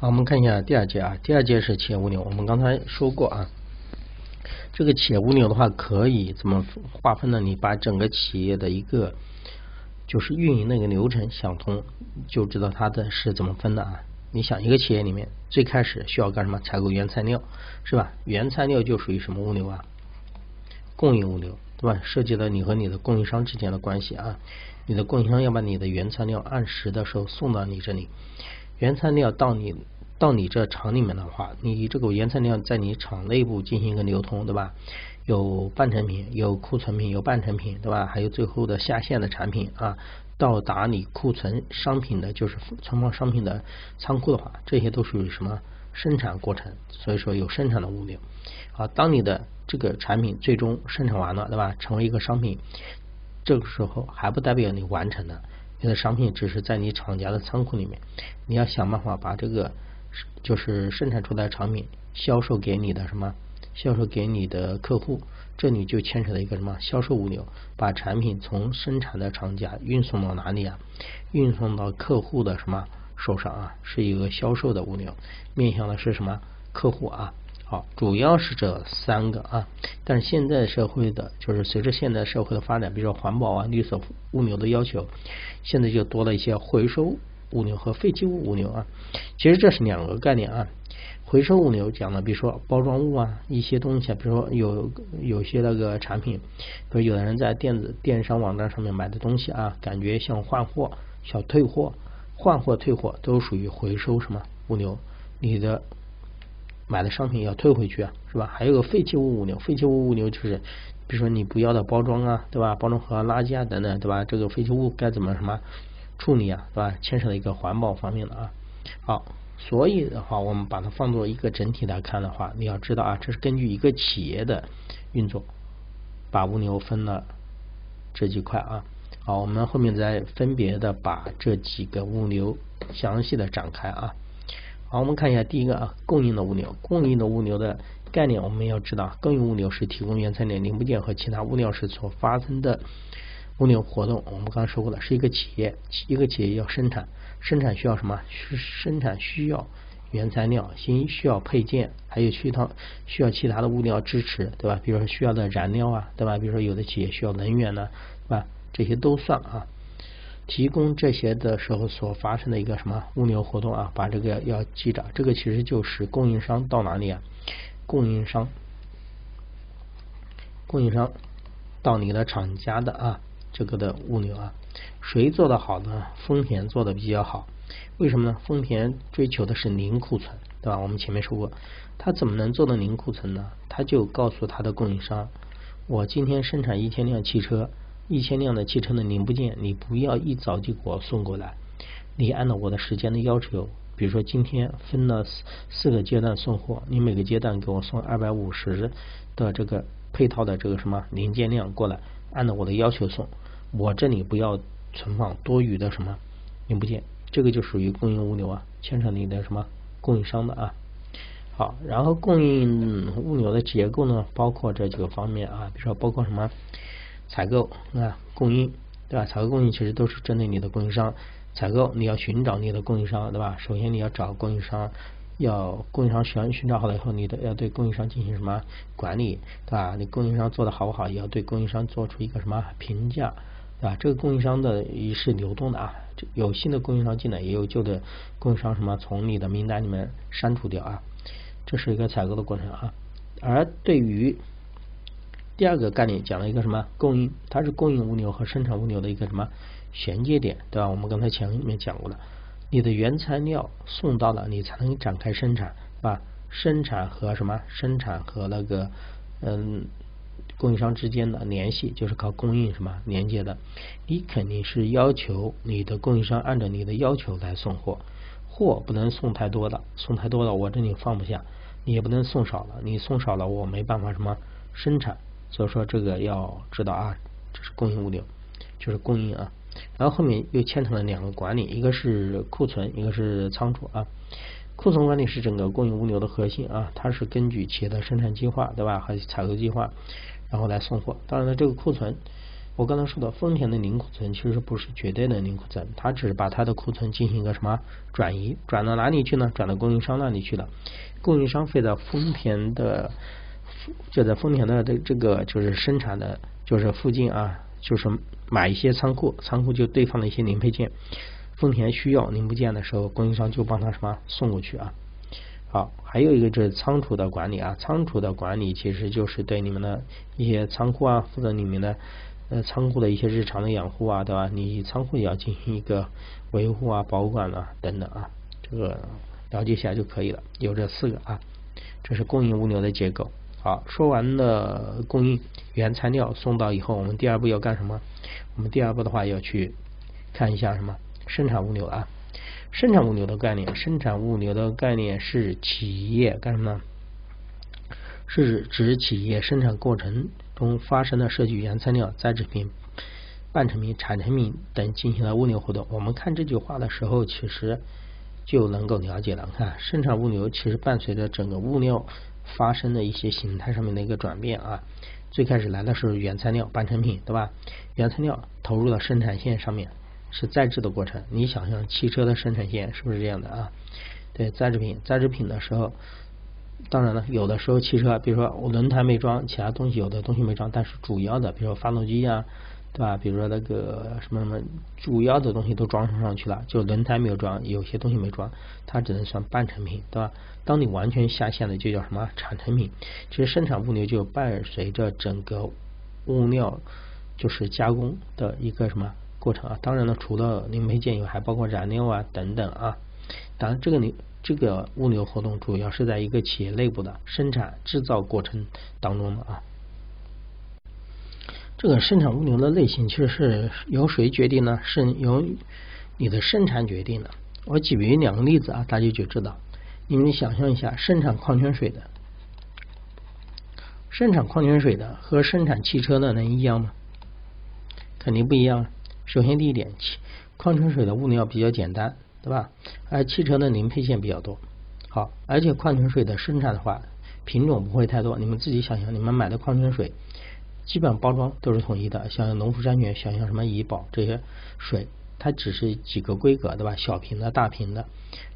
好，我们看一下第二节啊，第二节是企业物流。我们刚才说过啊，这个企业物流的话可以怎么划分呢？你把整个企业的一个就是运营的一个流程想通，就知道它的是怎么分的啊。你想一个企业里面最开始需要干什么？采购原材料是吧？原材料就属于什么物流啊？供应物流对吧？涉及到你和你的供应商之间的关系啊。你的供应商要把你的原材料按时的时候送到你这里。原材料到你到你这厂里面的话，你这个原材料在你厂内部进行一个流通，对吧？有半成品，有库存品，有半成品，对吧？还有最后的下线的产品啊，到达你库存商品的，就是存放商品的仓库的话，这些都属于什么生产过程？所以说有生产的物流。好，当你的这个产品最终生产完了，对吧？成为一个商品，这个时候还不代表你完成了。你的商品只是在你厂家的仓库里面，你要想办法把这个就是生产出来的产品销售给你的什么？销售给你的客户，这里就牵扯到一个什么？销售物流，把产品从生产的厂家运送到哪里啊？运送到客户的什么手上啊？是一个销售的物流，面向的是什么客户啊？好，主要是这三个啊，但是现在社会的，就是随着现在社会的发展，比如说环保啊、绿色物流的要求，现在就多了一些回收物流和废弃物物流啊。其实这是两个概念啊。回收物流讲的，比如说包装物啊，一些东西，比如说有有些那个产品，比如有的人在电子电商网站上面买的东西啊，感觉像换货、小退货、换货退货，都属于回收什么物流？你的。买的商品要退回去啊，是吧？还有个废弃物物流，废弃物物流就是，比如说你不要的包装啊，对吧？包装盒、垃圾啊等等，对吧？这个废弃物该怎么什么处理啊，对吧？牵扯到一个环保方面的啊。好，所以的话，我们把它放作一个整体来看的话，你要知道啊，这是根据一个企业的运作，把物流分了这几块啊。好，我们后面再分别的把这几个物流详细的展开啊。好，我们看一下第一个啊，供应的物流。供应的物流的概念，我们要知道，供应物流是提供原材料、零部件和其他物料时所发生的物流活动。我们刚刚说过了，是一个企业，一个企业要生产，生产需要什么？是生产需要原材料，新需要配件，还有其他需要其他的物料支持，对吧？比如说需要的燃料啊，对吧？比如说有的企业需要能源呢，对吧？这些都算啊。提供这些的时候所发生的一个什么物流活动啊？把这个要记着，这个其实就是供应商到哪里啊？供应商，供应商到你的厂家的啊，这个的物流啊，谁做的好呢？丰田做的比较好，为什么呢？丰田追求的是零库存，对吧？我们前面说过，他怎么能做到零库存呢？他就告诉他的供应商，我今天生产一千辆汽车。一千辆的汽车的零部件，你不要一早就给我送过来，你按照我的时间的要求，比如说今天分了四四个阶段送货，你每个阶段给我送二百五十的这个配套的这个什么零件量过来，按照我的要求送，我这里不要存放多余的什么零部件，这个就属于供应物流啊，牵扯你的什么供应商的啊。好，然后供应物流的结构呢，包括这几个方面啊，比如说包括什么？采购啊，供应对吧？采购供应其实都是针对你的供应商。采购你要寻找你的供应商对吧？首先你要找供应商，要供应商寻寻找好了以后，你的要对供应商进行什么管理对吧？你供应商做的好不好，也要对供应商做出一个什么评价对吧？这个供应商的也是流动的啊，有新的供应商进来，也有旧的供应商什么从你的名单里面删除掉啊，这是一个采购的过程啊。而对于第二个概念讲了一个什么供应，它是供应物流和生产物流的一个什么衔接点，对吧？我们刚才前面讲过了，你的原材料送到了，你才能展开生产，是吧？生产和什么？生产和那个嗯供应商之间的联系，就是靠供应什么连接的。你肯定是要求你的供应商按照你的要求来送货，货不能送太多的，送太多了我这里放不下，你也不能送少了，你送少了我没办法什么生产。所以说这个要知道啊，这是供应物流，就是供应啊。然后后面又牵扯了两个管理，一个是库存，一个是仓储啊。库存管理是整个供应物流的核心啊，它是根据企业的生产计划，对吧？和采购计划，然后来送货。当然了，这个库存我刚才说的丰田的零库存其实不是绝对的零库存，它只是把它的库存进行一个什么转移，转到哪里去呢？转到供应商那里去了。供应商会在丰田的就在丰田的这这个就是生产的，就是附近啊，就是买一些仓库，仓库就堆放了一些零配件。丰田需要零部件的时候，供应商就帮他什么送过去啊。好，还有一个就是仓储的管理啊，仓储的管理其实就是对你们的一些仓库啊，负责你们的呃仓库的一些日常的养护啊，对吧？你仓库也要进行一个维护啊、保管啊等等啊，这个了解一下就可以了。有这四个啊，这是供应物流的结构。好，说完了供应原材料送到以后，我们第二步要干什么？我们第二步的话要去看一下什么生产物流啊。生产物流的概念，生产物流的概念是企业干什么？是指企业生产过程中发生的涉及原材料、在制品、半成品、产成品等进行了物流活动。我们看这句话的时候，其实就能够了解了。看，生产物流其实伴随着整个物料发生的一些形态上面的一个转变啊。最开始来的是原材料、半成品，对吧？原材料投入到生产线上面。是在制的过程，你想想汽车的生产线是不是这样的啊？对，在制品，在制品的时候，当然了，有的时候汽车，比如说我轮胎没装，其他东西有的东西没装，但是主要的，比如说发动机呀，对吧？比如说那个什么什么，主要的东西都装上去了，就轮胎没有装，有些东西没装，它只能算半成品，对吧？当你完全下线的，就叫什么产成品。其实生产物流就伴随着整个物料就是加工的一个什么？过程啊，当然了，除了零配件以外，还包括燃料啊等等啊。当然，这个你这个物流活动主要是在一个企业内部的生产制造过程当中的啊。这个生产物流的类型其实是由谁决定呢？是由你的生产决定的。我举两个例子啊，大家就知道。你们想象一下，生产矿泉水的，生产矿泉水的和生产汽车的能一样吗？肯定不一样。首先，第一点，矿泉水的物料比较简单，对吧？而汽车的零配件比较多。好，而且矿泉水的生产的话，品种不会太多。你们自己想想，你们买的矿泉水，基本包装都是统一的。像农夫山泉，想想什么怡宝这些水，它只是几个规格，对吧？小瓶的、大瓶的。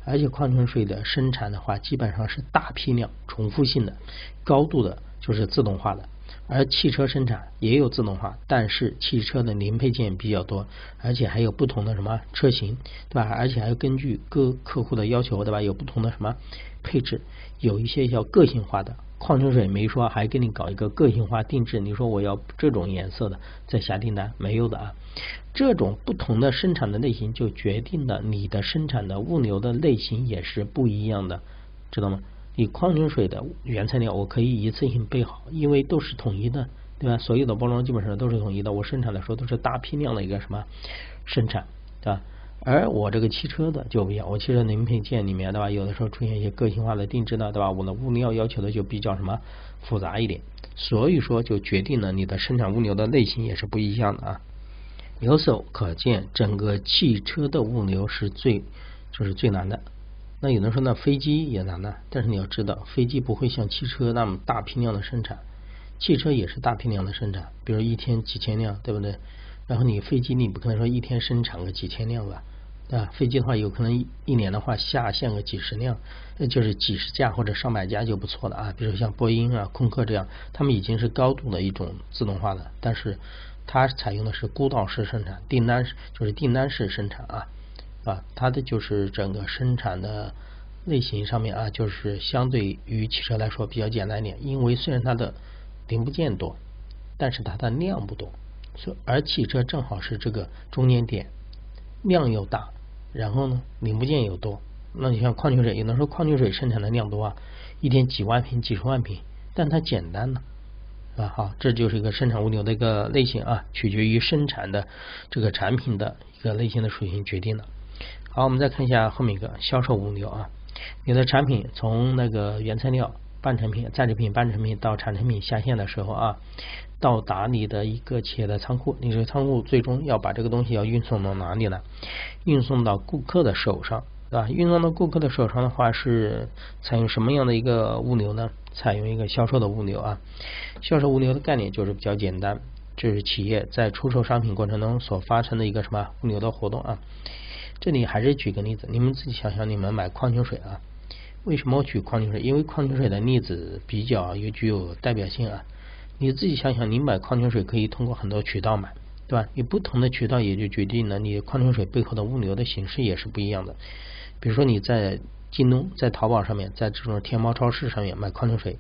而且矿泉水的生产的话，基本上是大批量、重复性的、高度的，就是自动化的。而汽车生产也有自动化，但是汽车的零配件比较多，而且还有不同的什么车型，对吧？而且还要根据各客户的要求，对吧？有不同的什么配置，有一些叫个性化的。矿泉水没说还给你搞一个个性化定制，你说我要这种颜色的再下订单，没有的啊。这种不同的生产的类型，就决定了你的生产的物流的类型也是不一样的，知道吗？你矿泉水的原材料，我可以一次性备好，因为都是统一的，对吧？所有的包装基本上都是统一的，我生产的时候都是大批量的一个什么生产，对吧？而我这个汽车的就不一样，我汽车零配件里面，对吧？有的时候出现一些个性化的定制的，对吧？我的物料要求的就比较什么复杂一点，所以说就决定了你的生产物流的类型也是不一样的啊。由此可见，整个汽车的物流是最就是最难的。那有人说，那飞机也难呢？但是你要知道，飞机不会像汽车那么大批量的生产，汽车也是大批量的生产，比如一天几千辆，对不对？然后你飞机你不可能说一天生产个几千辆吧，对吧？飞机的话，有可能一年的话下线个几十辆，就是几十架或者上百架就不错了啊。比如像波音啊、空客这样，他们已经是高度的一种自动化的，但是它采用的是孤岛式生产，订单就是订单式生产啊。啊，它的就是整个生产的类型上面啊，就是相对于汽车来说比较简单一点，因为虽然它的零部件多，但是它的量不多，所而汽车正好是这个中间点，量又大，然后呢零部件又多。那你像矿泉水，有人说矿泉水生产的量多啊，一天几万瓶、几十万瓶，但它简单呢，啊好，这就是一个生产物流的一个类型啊，取决于生产的这个产品的一个类型的属性决定的。好，我们再看一下后面一个销售物流啊。你的产品从那个原材料、半成品、在制品、半成品到产成品下线的时候啊，到达你的一个企业的仓库，你这个仓库最终要把这个东西要运送到哪里呢？运送到顾客的手上，对吧？运送到顾客的手上的话，是采用什么样的一个物流呢？采用一个销售的物流啊。销售物流的概念就是比较简单。这是企业在出售商品过程中所发生的一个什么物流的活动啊。这里还是举个例子，你们自己想想，你们买矿泉水啊，为什么我举矿泉水？因为矿泉水的例子比较有具有代表性啊。你自己想想，你买矿泉水可以通过很多渠道买，对吧？你不同的渠道也就决定了你矿泉水背后的物流的形式也是不一样的。比如说你在京东、在淘宝上面，在这种天猫超市上面买矿泉水，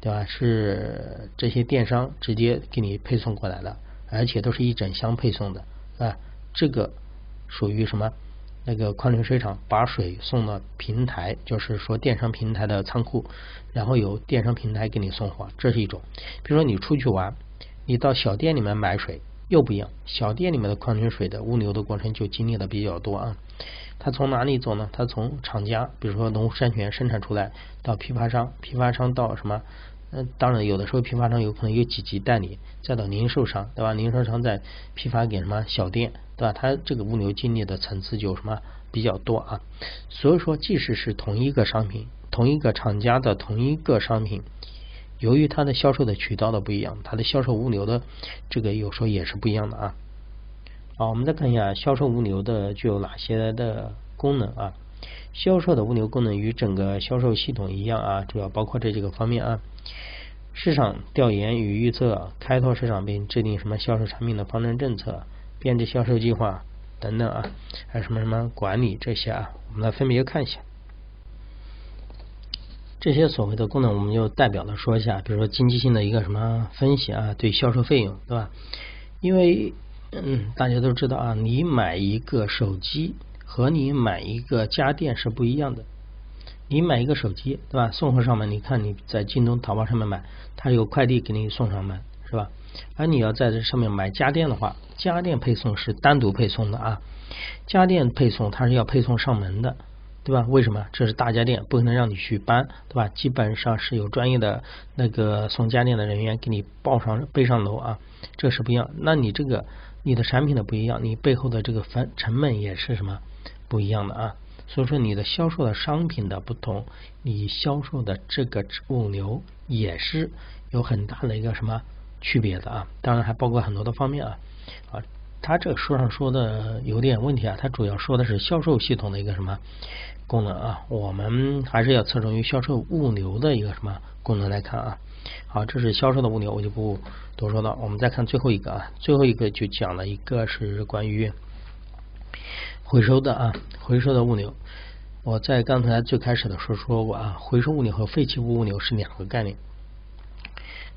对吧？是这些电商直接给你配送过来的，而且都是一整箱配送的，啊，这个。属于什么？那个矿泉水厂把水送到平台，就是说电商平台的仓库，然后由电商平台给你送货，这是一种。比如说你出去玩，你到小店里面买水又不一样，小店里面的矿泉水的物流的过程就经历的比较多啊。它从哪里走呢？它从厂家，比如说农夫山泉生产出来，到批发商，批发商到什么？嗯，当然有的时候批发商有可能有几级代理，再到零售商，对吧？零售商再批发给什么小店，对吧？它这个物流经历的层次就什么比较多啊。所以说，即使是同一个商品，同一个厂家的同一个商品，由于它的销售的渠道的不一样，它的销售物流的这个有时候也是不一样的啊。好，我们再看一下销售物流的具有哪些的功能啊？销售的物流功能与整个销售系统一样啊，主要包括这几个方面啊。市场调研与预测，开拓市场并制定什么销售产品的方针政策，编制销售计划等等啊，还有什么什么管理这些啊，我们来分别看一下。这些所谓的功能，我们就代表的说一下，比如说经济性的一个什么分析啊，对销售费用，对吧？因为嗯，大家都知道啊，你买一个手机和你买一个家电是不一样的。你买一个手机，对吧？送货上门，你看你在京东、淘宝上面买，它有快递给你送上门，是吧？而你要在这上面买家电的话，家电配送是单独配送的啊。家电配送它是要配送上门的，对吧？为什么？这是大家电，不可能让你去搬，对吧？基本上是有专业的那个送家电的人员给你抱上背上楼啊，这是不一样。那你这个你的产品的不一样，你背后的这个分成本也是什么不一样的啊？所以说你的销售的商品的不同，你销售的这个物流也是有很大的一个什么区别的啊？当然还包括很多的方面啊啊，他这个书上说的有点问题啊，他主要说的是销售系统的一个什么功能啊？我们还是要侧重于销售物流的一个什么功能来看啊？好，这是销售的物流，我就不多说了。我们再看最后一个啊，最后一个就讲了一个是关于。回收的啊，回收的物流，我在刚才最开始的时候说过啊，回收物流和废弃物物流是两个概念。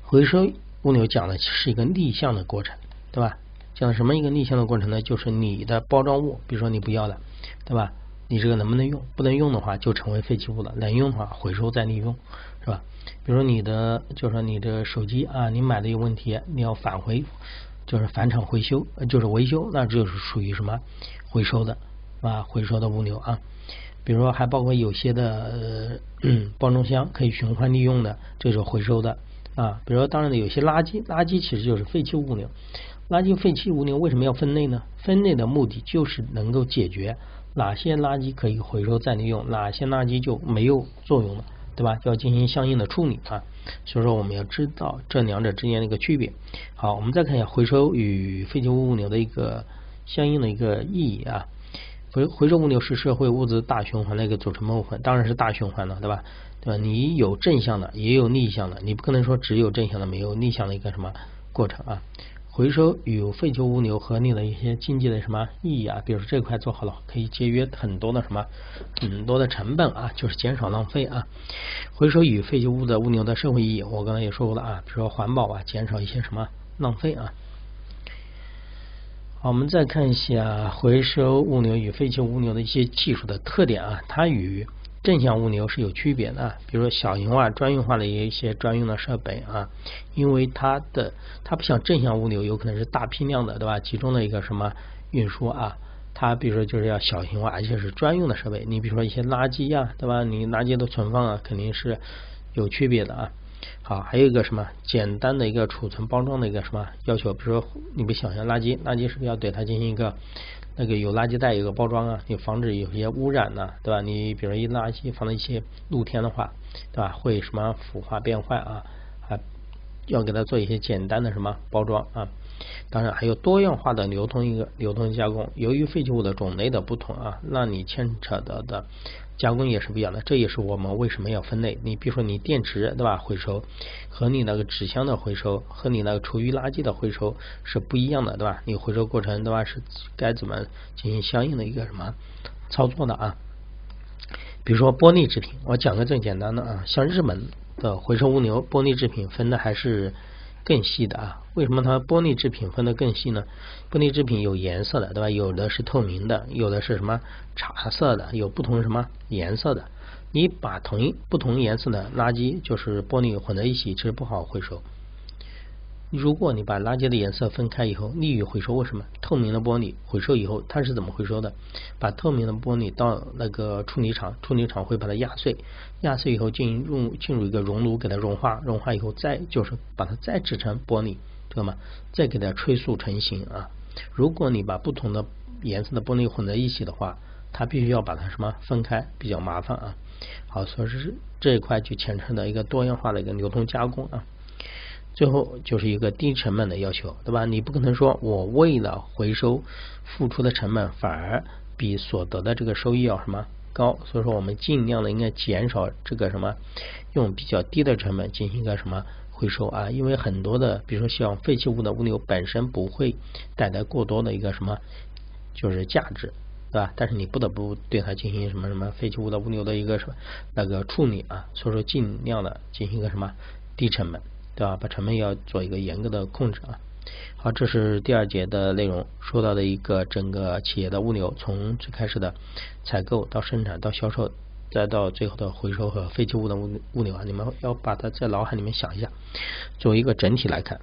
回收物流讲的是一个逆向的过程，对吧？讲什么一个逆向的过程呢？就是你的包装物，比如说你不要了，对吧？你这个能不能用？不能用的话，就成为废弃物了；能用的话，回收再利用，是吧？比如说你的，就说你的手机啊，你买的有问题，你要返回，就是返厂回修，就是维修，那就是属于什么？回收的啊，回收的物流啊，比如说还包括有些的呃包装箱可以循环利用的，这是回收的啊。比如说，当然的有些垃圾，垃圾其实就是废弃物物流。垃圾废弃物流为什么要分类呢？分类的目的就是能够解决哪些垃圾可以回收再利用，哪些垃圾就没有作用了，对吧？就要进行相应的处理啊。所以说，我们要知道这两者之间的一个区别。好，我们再看一下回收与废弃物物流的一个。相应的一个意义啊，回回收物流是社会物资大循环的一个组成部分，当然是大循环了，对吧？对吧？你有正向的，也有逆向的，你不可能说只有正向的，没有逆向的一个什么过程啊？回收与废旧物流合理的一些经济的什么意义啊？比如说这块做好了，可以节约很多的什么很多的成本啊，就是减少浪费啊。回收与废旧物的物流的社会意义，我刚才也说过了啊，比如说环保啊，减少一些什么浪费啊。好，我们再看一下回收物流与废旧物流的一些技术的特点啊，它与正向物流是有区别的。比如说小型化、专用化的一些专用的设备啊，因为它的它不像正向物流有可能是大批量的，对吧？集中的一个什么运输啊，它比如说就是要小型化，而且是专用的设备。你比如说一些垃圾呀，对吧？你垃圾的存放啊，肯定是有区别的啊。好，还有一个什么简单的一个储存包装的一个什么要求？比如说，你不想象垃圾，垃圾是不是要对它进行一个那个有垃圾袋有个包装啊？你防止有些污染呢，对吧？你比如一垃圾放在一些露天的话，对吧？会什么腐化变坏啊？要给它做一些简单的什么包装啊。当然还有多样化的流通一个流通加工。由于废弃物的种类的不同啊，那你牵扯到的加工也是不一样的。这也是我们为什么要分类。你比如说你电池对吧？回收和你那个纸箱的回收和你那个厨余垃圾的回收是不一样的对吧？你回收过程对吧？是该怎么进行相应的一个什么操作的啊？比如说玻璃制品，我讲个最简单的啊，像日本的回收物流玻璃制品分的还是。更细的啊？为什么它玻璃制品分的更细呢？玻璃制品有颜色的，对吧？有的是透明的，有的是什么茶色的，有不同什么颜色的。你把同一不同颜色的垃圾就是玻璃混在一起，其实不好回收。如果你把垃圾的颜色分开以后，利于回收。为什么？透明的玻璃回收以后，它是怎么回收的？把透明的玻璃到那个处理厂，处理厂会把它压碎，压碎以后进入进入一个熔炉给它融化，融化以后再就是把它再制成玻璃，知道吗？再给它吹塑成型啊。如果你把不同的颜色的玻璃混在一起的话，它必须要把它什么分开，比较麻烦啊。好，所以是这一块就牵扯到一个多样化的一个流通加工啊。最后就是一个低成本的要求，对吧？你不可能说我为了回收付出的成本反而比所得的这个收益要什么高，所以说我们尽量的应该减少这个什么用比较低的成本进行一个什么回收啊，因为很多的比如说像废弃物的物流本身不会带来过多的一个什么就是价值，对吧？但是你不得不对它进行什么什么废弃物的物流的一个什么那个处理啊，所以说尽量的进行一个什么低成本。对吧？把成本要做一个严格的控制啊。好，这是第二节的内容，说到的一个整个企业的物流，从最开始的采购到生产到销售，再到最后的回收和废弃物的物物流啊，你们要把它在脑海里面想一下，作为一个整体来看。